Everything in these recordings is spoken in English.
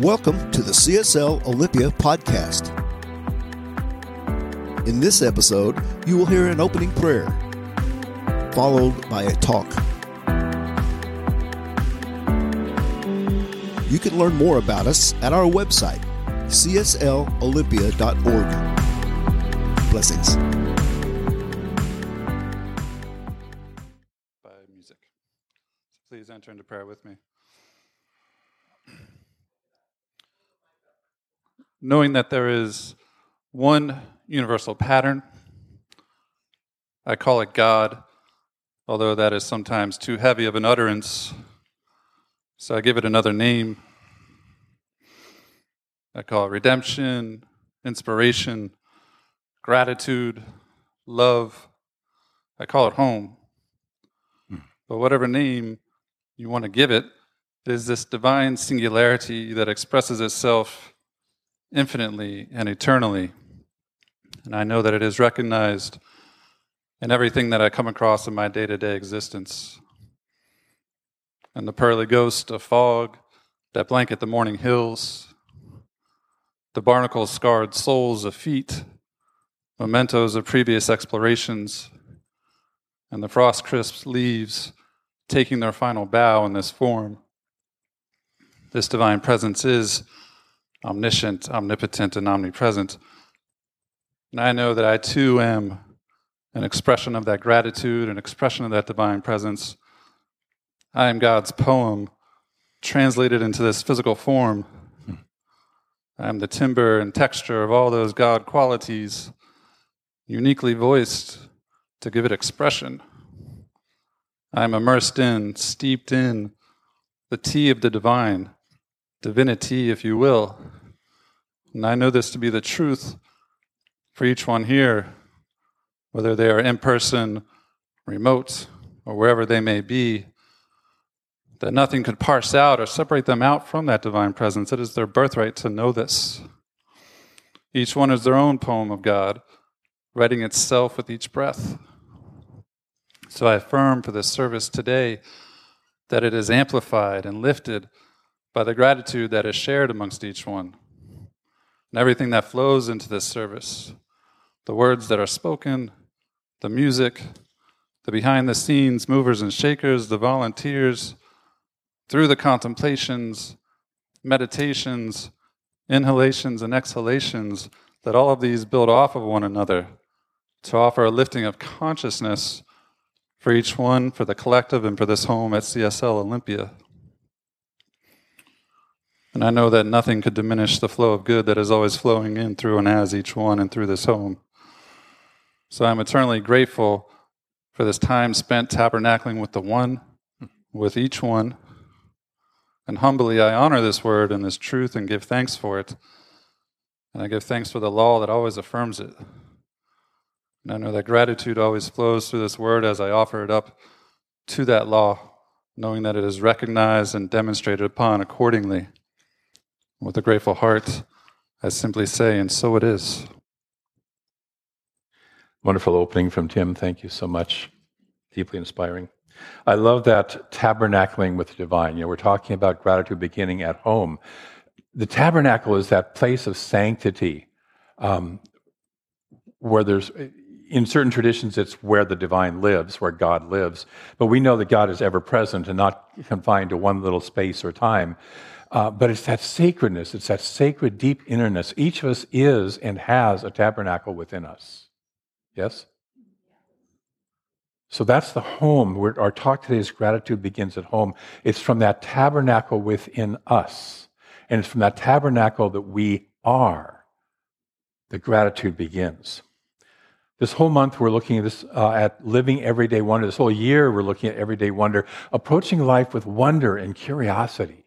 Welcome to the CSL Olympia podcast. In this episode, you will hear an opening prayer, followed by a talk. You can learn more about us at our website, cslolympia.org. Blessings. by music. Please enter into prayer with me. Knowing that there is one universal pattern, I call it God, although that is sometimes too heavy of an utterance, so I give it another name. I call it redemption, inspiration, gratitude, love. I call it home. Hmm. But whatever name you want to give it, it is this divine singularity that expresses itself infinitely and eternally. And I know that it is recognized in everything that I come across in my day to day existence. And the pearly ghost of fog that blanket the morning hills, the barnacle scarred soles of feet, mementos of previous explorations, and the frost crisp leaves taking their final bow in this form. This divine presence is omniscient, omnipotent, and omnipresent. And I know that I too am an expression of that gratitude, an expression of that divine presence. I am God's poem translated into this physical form. Hmm. I am the timber and texture of all those God qualities, uniquely voiced to give it expression. I am immersed in, steeped in the tea of the divine, divinity, if you will. And I know this to be the truth for each one here, whether they are in person, remote, or wherever they may be, that nothing could parse out or separate them out from that divine presence. It is their birthright to know this. Each one is their own poem of God, writing itself with each breath. So I affirm for this service today that it is amplified and lifted by the gratitude that is shared amongst each one. And everything that flows into this service, the words that are spoken, the music, the behind the scenes movers and shakers, the volunteers, through the contemplations, meditations, inhalations, and exhalations, that all of these build off of one another to offer a lifting of consciousness for each one, for the collective, and for this home at CSL Olympia. And I know that nothing could diminish the flow of good that is always flowing in through and as each one and through this home. So I'm eternally grateful for this time spent tabernacling with the one, with each one. And humbly I honor this word and this truth and give thanks for it. And I give thanks for the law that always affirms it. And I know that gratitude always flows through this word as I offer it up to that law, knowing that it is recognized and demonstrated upon accordingly. With a grateful heart, I simply say, and so it is. Wonderful opening from Tim. Thank you so much. Deeply inspiring. I love that tabernacling with the divine. You know, we're talking about gratitude beginning at home. The tabernacle is that place of sanctity um, where there's, in certain traditions, it's where the divine lives, where God lives. But we know that God is ever present and not confined to one little space or time. Uh, but it's that sacredness, it's that sacred deep innerness. Each of us is and has a tabernacle within us. Yes? So that's the home. We're, our talk today is gratitude begins at home. It's from that tabernacle within us. And it's from that tabernacle that we are that gratitude begins. This whole month, we're looking at, this, uh, at living everyday wonder. This whole year, we're looking at everyday wonder, approaching life with wonder and curiosity.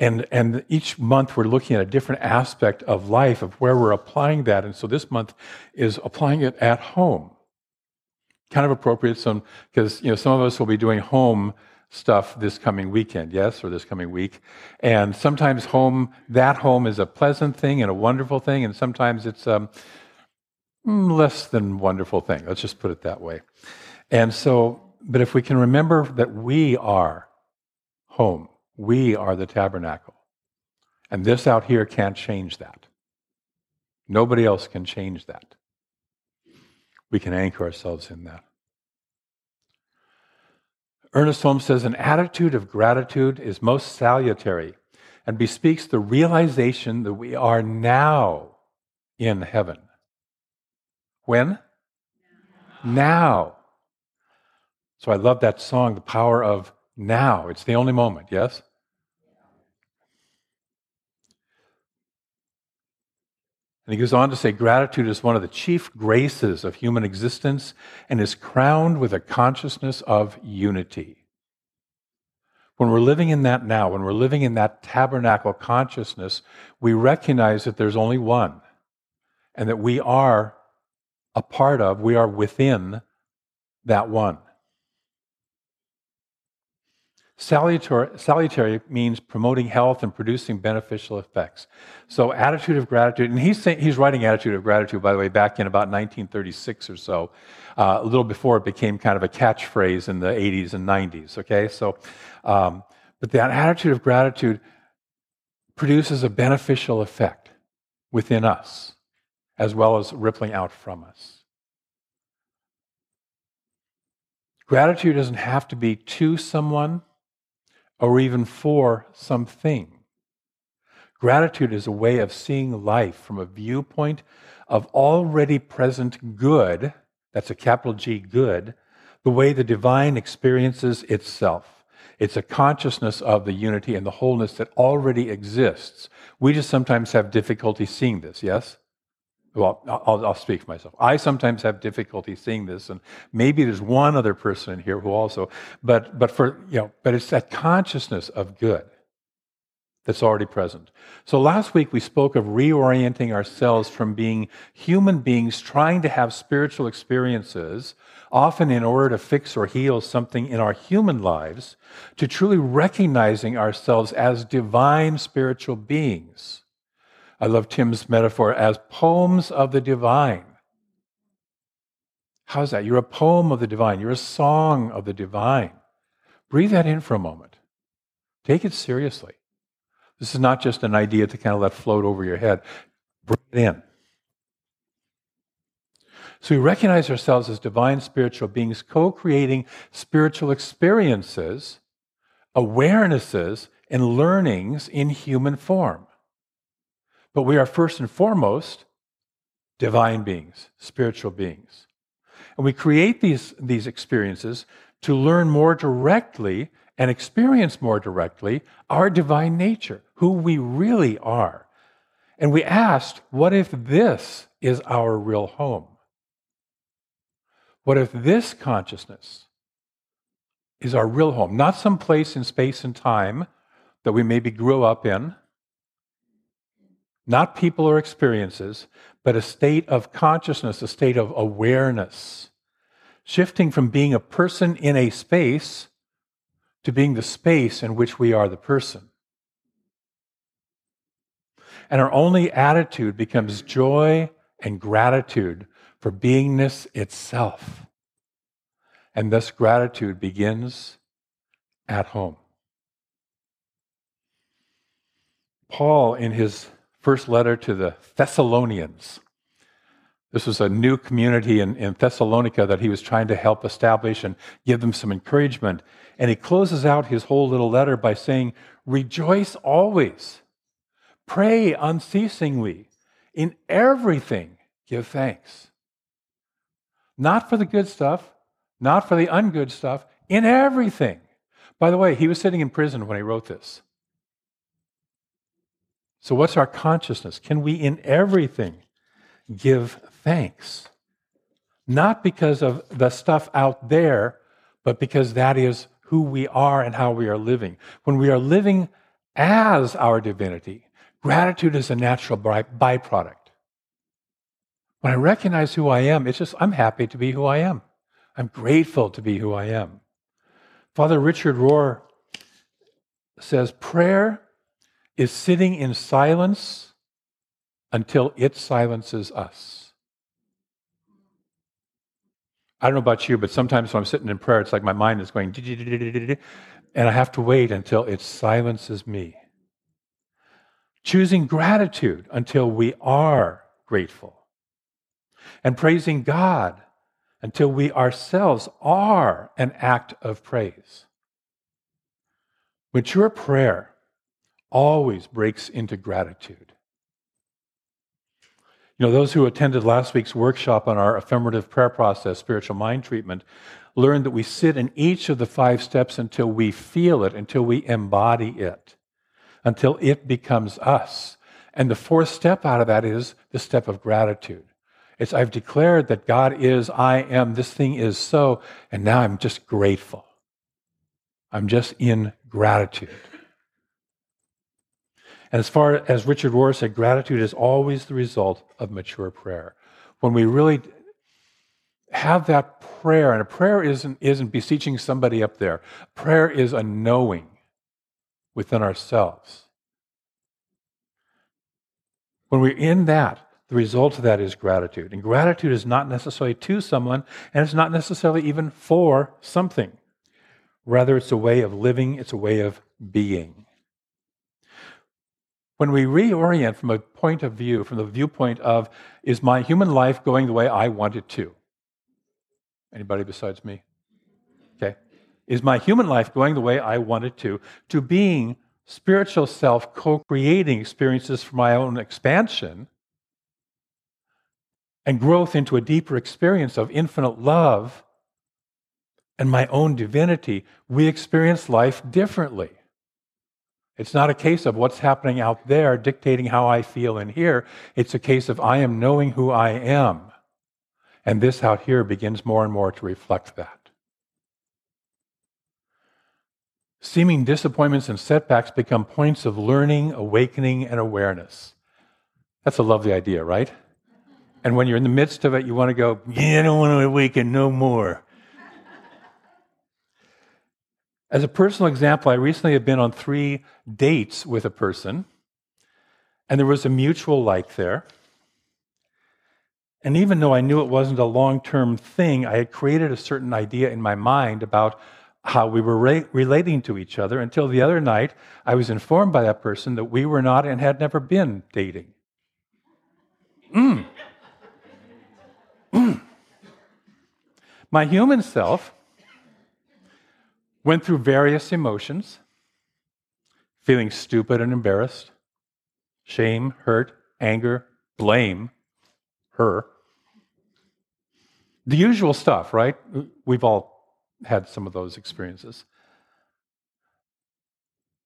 And, and each month we're looking at a different aspect of life, of where we're applying that. And so this month is applying it at home. Kind of appropriate, some because you know some of us will be doing home stuff this coming weekend, yes, or this coming week. And sometimes home, that home is a pleasant thing and a wonderful thing, and sometimes it's um, less than wonderful thing. Let's just put it that way. And so, but if we can remember that we are home, we are the tabernacle. And this out here can't change that. Nobody else can change that. We can anchor ourselves in that. Ernest Holmes says an attitude of gratitude is most salutary and bespeaks the realization that we are now in heaven. When? Now. So I love that song, The Power of Now. It's the only moment, yes? And he goes on to say gratitude is one of the chief graces of human existence and is crowned with a consciousness of unity. When we're living in that now, when we're living in that tabernacle consciousness, we recognize that there's only one and that we are a part of, we are within that one. Salutary, salutary, means promoting health and producing beneficial effects. So, attitude of gratitude, and he's, saying, he's writing Attitude of Gratitude, by the way, back in about 1936 or so, uh, a little before it became kind of a catchphrase in the 80s and 90s, okay? So, um, but that attitude of gratitude produces a beneficial effect within us, as well as rippling out from us. Gratitude doesn't have to be to someone or even for something. Gratitude is a way of seeing life from a viewpoint of already present good, that's a capital G good, the way the divine experiences itself. It's a consciousness of the unity and the wholeness that already exists. We just sometimes have difficulty seeing this, yes? Well, I'll, I'll, speak for myself. I sometimes have difficulty seeing this, and maybe there's one other person in here who also, but but for you know, but it's that consciousness of good that's already present. So last week we spoke of reorienting ourselves from being human beings trying to have spiritual experiences, often in order to fix or heal something in our human lives, to truly recognizing ourselves as divine spiritual beings I love Tim's metaphor as poems of the divine. How's that? You're a poem of the divine. You're a song of the divine. Breathe that in for a moment. Take it seriously. This is not just an idea to kind of let float over your head. Breathe it in. So we recognize ourselves as divine spiritual beings, co creating spiritual experiences, awarenesses, and learnings in human form. But we are first and foremost divine beings, spiritual beings. And we create these, these experiences to learn more directly and experience more directly our divine nature, who we really are. And we asked, what if this is our real home? What if this consciousness is our real home? Not some place in space and time that we maybe grew up in, not people or experiences, but a state of consciousness, a state of awareness. Shifting from being a person in a space to being the space in which we are the person. And our only attitude becomes joy and gratitude for beingness itself. And thus, gratitude begins at home. Paul, in his first letter to the Thessalonians. This was a new community in, in Thessalonica that he was trying to help establish and give them some encouragement. And he closes out his whole little letter by saying, Rejoice always, pray unceasingly, in everything give thanks. Not for the good stuff, not for the ungood stuff, in everything. By the way, he was sitting in prison when he wrote this. So, what's our consciousness? Can we, in everything, give thanks? Not because of the stuff out there, but because that is who we are and how we are living. When we are living as our divinity, gratitude is a natural byproduct. When I recognize who I am, it's just, I'm happy to be who I am. I'm grateful to be who I am. Father Richard Rohr says prayer is sitting in silence until it silences us. I don't know about you, but sometimes when I'm sitting in prayer, it's like my mind is going, and I have to wait until it silences me. choosing gratitude until we are grateful, and praising God until we ourselves are an act of praise. Mature prayer always breaks into gratitude. You know, those who attended last week's workshop on our affirmative prayer process, spiritual mind treatment, learned that we sit in each of the five steps until we feel it, until we embody it, until it becomes us. And the fourth step out of that is the step of gratitude. It's I've declared that God is, I am, this thing is so, and now I'm just grateful. I'm just in gratitude. As far as Richard Rohr said, gratitude is always the result of mature prayer. When we really have that prayer, and a prayer isn't, isn't beseeching somebody up there, prayer is a knowing within ourselves. When we're in that, the result of that is gratitude. And gratitude is not necessarily to someone, and it's not necessarily even for something. Rather, it's a way of living, it's a way of being. When we reorient from a point of view, from the viewpoint of, is my human life going the way I want it to? Anybody besides me? Okay. Is my human life going the way I want it to? To being spiritual self co creating experiences for my own expansion and growth into a deeper experience of infinite love and my own divinity, we experience life differently. It's not a case of what's happening out there dictating how I feel in here. It's a case of I am knowing who I am. And this out here begins more and more to reflect that. Seeming disappointments and setbacks become points of learning, awakening, and awareness. That's a lovely idea, right? And when you're in the midst of it, you want to go, yeah, I don't want to awaken no more. As a personal example, I recently have been on three dates with a person, and there was a mutual like there. And even though I knew it wasn't a long term thing, I had created a certain idea in my mind about how we were re- relating to each other until the other night I was informed by that person that we were not and had never been dating. Mm. Mm. My human self went through various emotions feeling stupid and embarrassed, shame, hurt, anger, blame, her. The usual stuff, right? We've all had some of those experiences.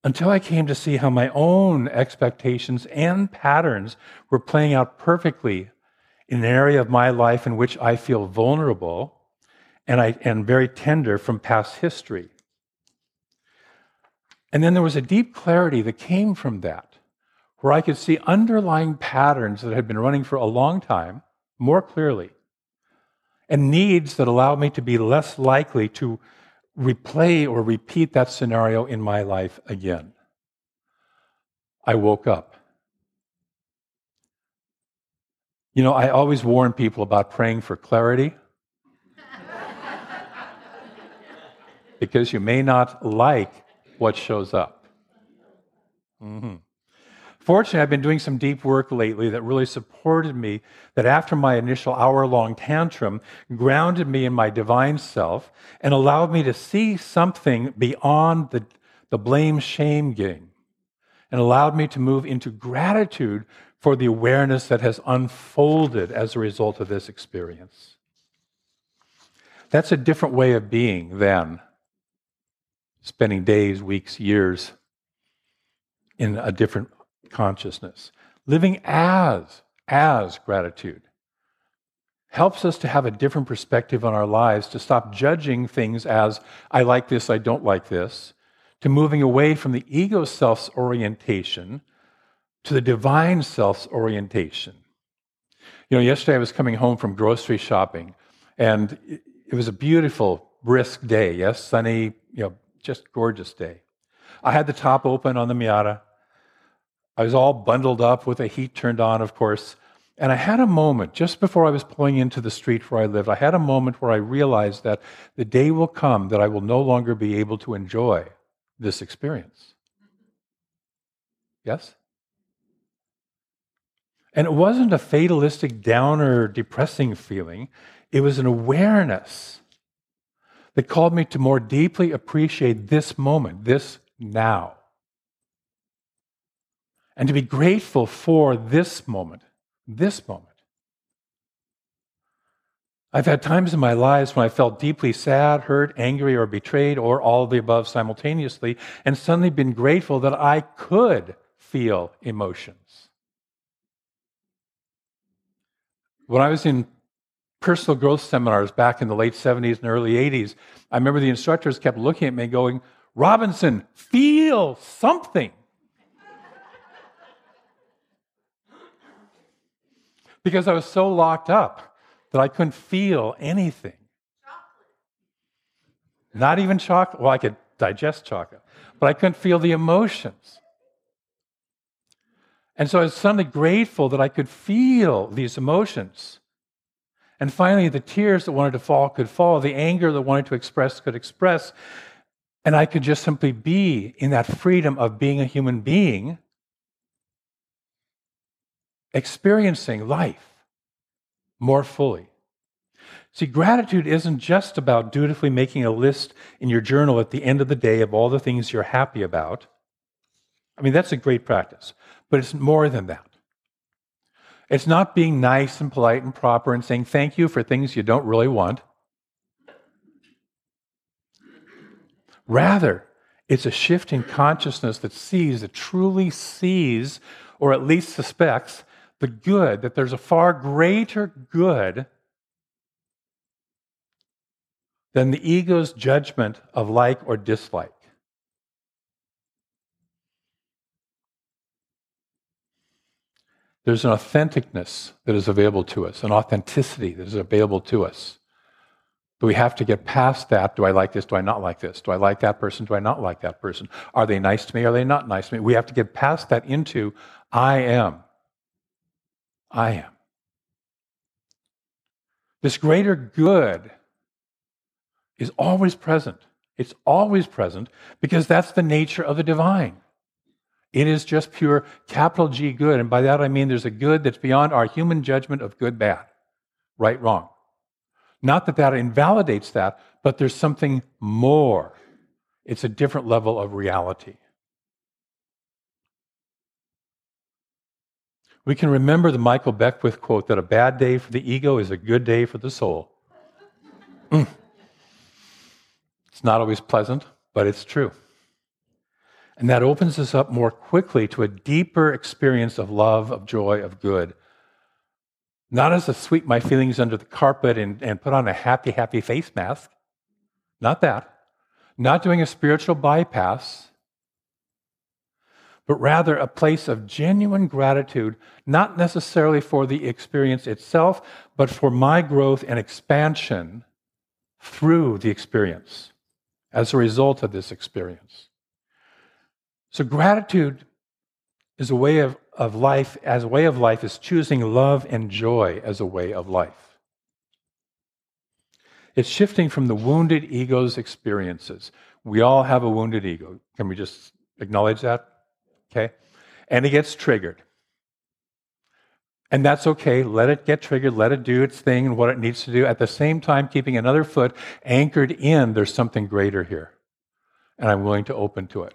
Until I came to see how my own expectations and patterns were playing out perfectly in an area of my life in which I feel vulnerable and, I, and very tender from past history. And then there was a deep clarity that came from that, where I could see underlying patterns that had been running for a long time more clearly, and needs that allowed me to be less likely to replay or repeat that scenario in my life again. I woke up. You know, I always warn people about praying for clarity because you may not like what shows up. Mm-hmm. Fortunately, I've been doing some deep work lately that really supported me, that after my initial hour long tantrum, grounded me in my divine self and allowed me to see something beyond the, the blame shame game and allowed me to move into gratitude for the awareness that has unfolded as a result of this experience. That's a different way of being than spending days, weeks, years in a different consciousness. Living as, as gratitude helps us to have a different perspective on our lives, to stop judging things as, I like this, I don't like this, to moving away from the ego self's orientation to the divine self's orientation. You know, yesterday I was coming home from grocery shopping, and it was a beautiful, brisk day, yes, sunny, you know, just gorgeous day. I had the top open on the Miata. I was all bundled up with the heat turned on, of course. And I had a moment just before I was pulling into the street where I lived. I had a moment where I realized that the day will come that I will no longer be able to enjoy this experience. Yes? And it wasn't a fatalistic, downer, depressing feeling, it was an awareness that called me to more deeply appreciate this moment, this now. And to be grateful for this moment, this moment. I've had times in my lives when I felt deeply sad, hurt, angry, or betrayed, or all of the above simultaneously, and suddenly been grateful that I could feel emotions. When I was in personal growth seminars back in the late 70s and early 80s, I remember the instructors kept looking at me going, Robinson, feel something. because I was so locked up that I couldn't feel anything. Chocolate. Not even chocolate. Well, I could digest chocolate, but I couldn't feel the emotions. And so I was suddenly grateful that I could feel these emotions. And finally, the tears that wanted to fall could fall, the anger that wanted to express could express. And I could just simply be in that freedom of being a human being, experiencing life more fully. See, gratitude isn't just about dutifully making a list in your journal at the end of the day of all the things you're happy about. I mean, that's a great practice, but it's more than that. It's not being nice and polite and proper and saying thank you for things you don't really want. Rather, it's a shift in consciousness that sees, that truly sees, or at least suspects, the good, that there's a far greater good than the ego's judgment of like or dislike. There's an authenticness that is available to us, an authenticity that is available to us. But we have to get past that. Do I like this? Do I not like this? Do I like that person? Do I not like that person? Are they nice to me? Are they not nice to me? We have to get past that into I am. I am. This greater good is always present. It's always present because that's the nature of the divine. It is just pure capital G good. And by that I mean there's a good that's beyond our human judgment of good, bad, right, wrong. Not that that invalidates that, but there's something more. It's a different level of reality. We can remember the Michael Beckwith quote that a bad day for the ego is a good day for the soul. Mm. It's not always pleasant, but it's true. And that opens us up more quickly to a deeper experience of love, of joy, of good. Not as to sweep my feelings under the carpet and, and put on a happy, happy face mask. Not that. Not doing a spiritual bypass, but rather a place of genuine gratitude, not necessarily for the experience itself, but for my growth and expansion through the experience as a result of this experience. So gratitude is a way of, of life, as a way of life, is choosing love and joy as a way of life. It's shifting from the wounded ego's experiences. We all have a wounded ego. Can we just acknowledge that? Okay? And it gets triggered. And that's okay. Let it get triggered. Let it do its thing and what it needs to do. At the same time, keeping another foot anchored in, there's something greater here. And I'm willing to open to it.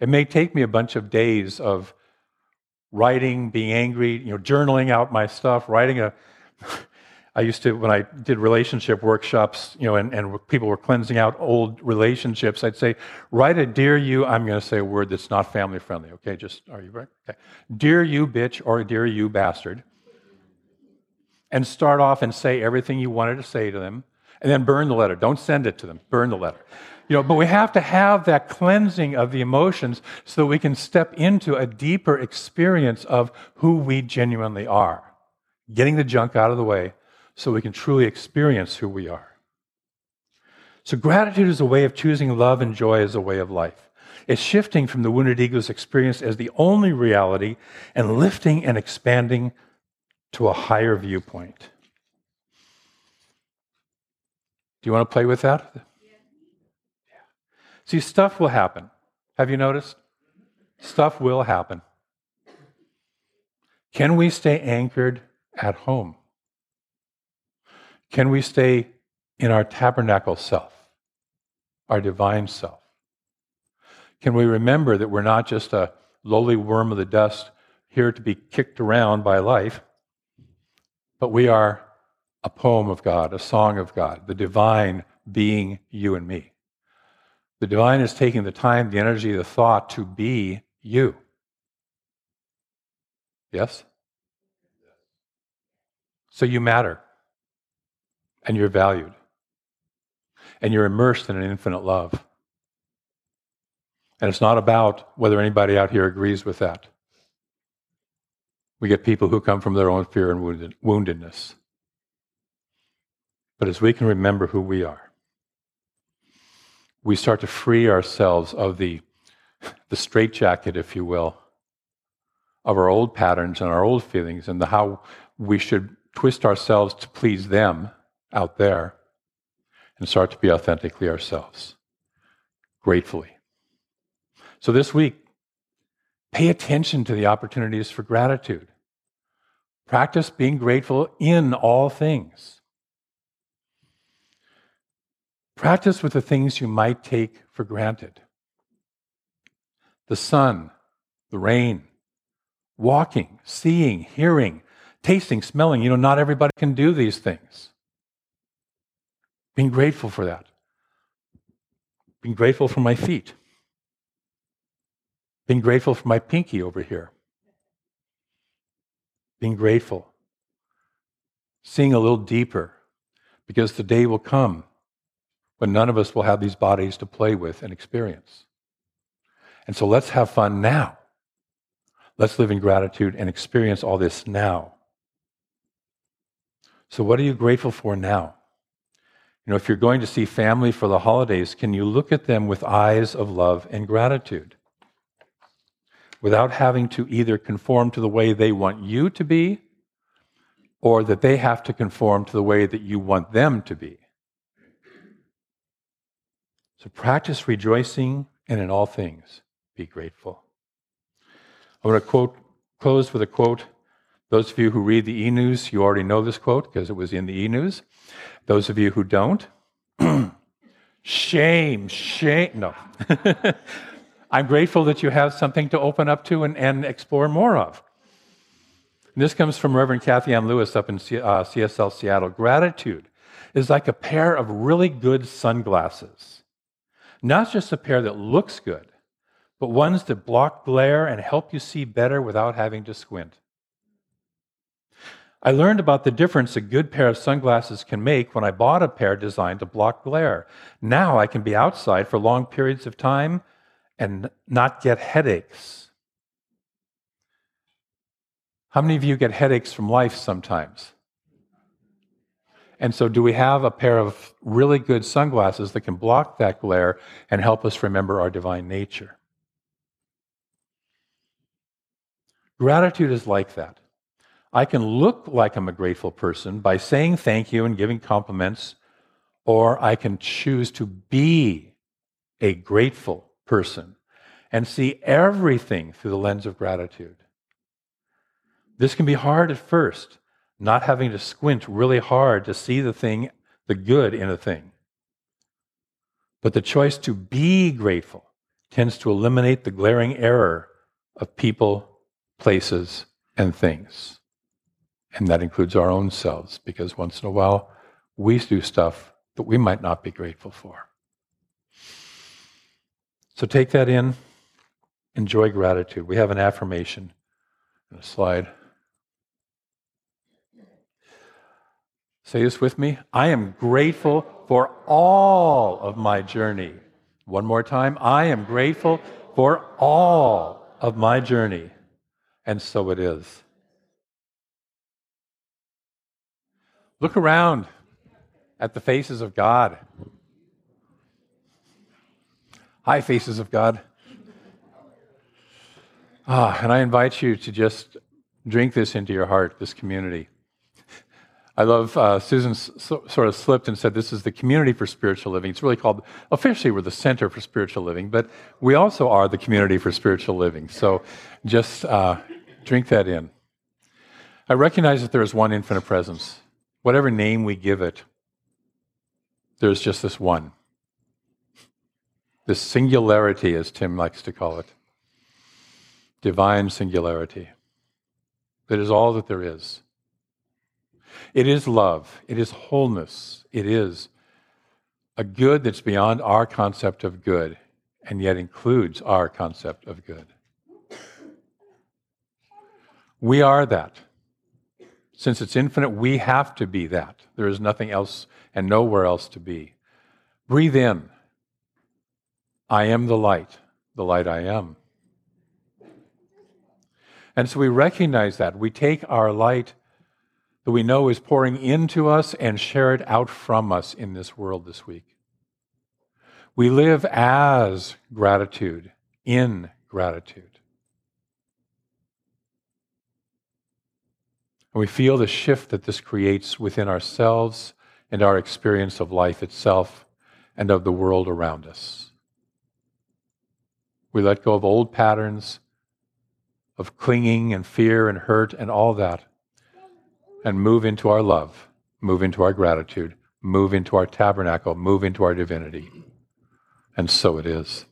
It may take me a bunch of days of writing, being angry, you know, journaling out my stuff, writing a. I used to, when I did relationship workshops, you know, and, and people were cleansing out old relationships, I'd say, write a dear you. I'm going to say a word that's not family friendly, okay? Just, are you right? Okay. Dear you, bitch, or dear you, bastard. And start off and say everything you wanted to say to them, and then burn the letter. Don't send it to them, burn the letter. You know, but we have to have that cleansing of the emotions so that we can step into a deeper experience of who we genuinely are. Getting the junk out of the way so we can truly experience who we are. So, gratitude is a way of choosing love and joy as a way of life. It's shifting from the wounded ego's experience as the only reality and lifting and expanding to a higher viewpoint. Do you want to play with that? See, stuff will happen. Have you noticed? Stuff will happen. Can we stay anchored at home? Can we stay in our tabernacle self, our divine self? Can we remember that we're not just a lowly worm of the dust here to be kicked around by life, but we are a poem of God, a song of God, the divine being you and me. The divine is taking the time, the energy, the thought to be you. Yes? So you matter. And you're valued. And you're immersed in an infinite love. And it's not about whether anybody out here agrees with that. We get people who come from their own fear and wounded, woundedness. But as we can remember who we are, we start to free ourselves of the, the straitjacket, if you will, of our old patterns and our old feelings and the, how we should twist ourselves to please them out there and start to be authentically ourselves, gratefully. So this week, pay attention to the opportunities for gratitude. Practice being grateful in all things. Practice with the things you might take for granted the sun, the rain, walking, seeing, hearing, tasting, smelling. You know, not everybody can do these things. Being grateful for that. Being grateful for my feet. Being grateful for my pinky over here. Being grateful. Seeing a little deeper because the day will come when none of us will have these bodies to play with and experience. And so let's have fun now. Let's live in gratitude and experience all this now. So, what are you grateful for now? You know, if you're going to see family for the holidays, can you look at them with eyes of love and gratitude? Without having to either conform to the way they want you to be or that they have to conform to the way that you want them to be. So practice rejoicing and in all things be grateful. I want to quote, close with a quote. Those of you who read the e news, you already know this quote because it was in the e news. Those of you who don't, shame, shame. No. I'm grateful that you have something to open up to and, and explore more of. And this comes from Reverend Kathianne Lewis up in C, uh, CSL Seattle. Gratitude is like a pair of really good sunglasses. Not just a pair that looks good, but ones that block glare and help you see better without having to squint. I learned about the difference a good pair of sunglasses can make when I bought a pair designed to block glare. Now I can be outside for long periods of time and not get headaches. How many of you get headaches from life sometimes? And so, do we have a pair of really good sunglasses that can block that glare and help us remember our divine nature? Gratitude is like that. I can look like I'm a grateful person by saying thank you and giving compliments, or I can choose to be a grateful person and see everything through the lens of gratitude. This can be hard at first, not having to squint really hard to see the thing, the good in a thing. But the choice to be grateful tends to eliminate the glaring error of people places, and things. And that includes our own selves, because once in a while we do stuff that we might not be grateful for. So take that in, enjoy gratitude. We have an affirmation in a slide. Say this with me. I am grateful for all of my journey. One more time. I am grateful for all of my journey. And so it is. Look around at the faces of God. Hi, faces of God. Ah, and I invite you to just drink this into your heart, this community. I love uh, Susan so, sort of slipped and said this is the community for spiritual living. It's really called officially we're the Center for Spiritual Living, but we also are the community for spiritual living. So just uh, drink that in. I recognize that there is one infinite presence. Whatever name we give it, there's just this one. This singularity, as Tim likes to call it. Divine singularity. That is all that there is. It is love. It is wholeness. It is a good that's beyond our concept of good and yet includes our concept of good. We are that. Since it's infinite, we have to be that. There is nothing else and nowhere else to be. Breathe in. I am the light, the light I am. And so we recognize that. We take our light that we know is pouring into us and share it out from us in this world this week. We live as gratitude, in gratitude. And we feel the shift that this creates within ourselves and our experience of life itself and of the world around us. We let go of old patterns of clinging and fear and hurt and all that and move into our love, move into our gratitude, move into our tabernacle, move into our divinity. And so it is.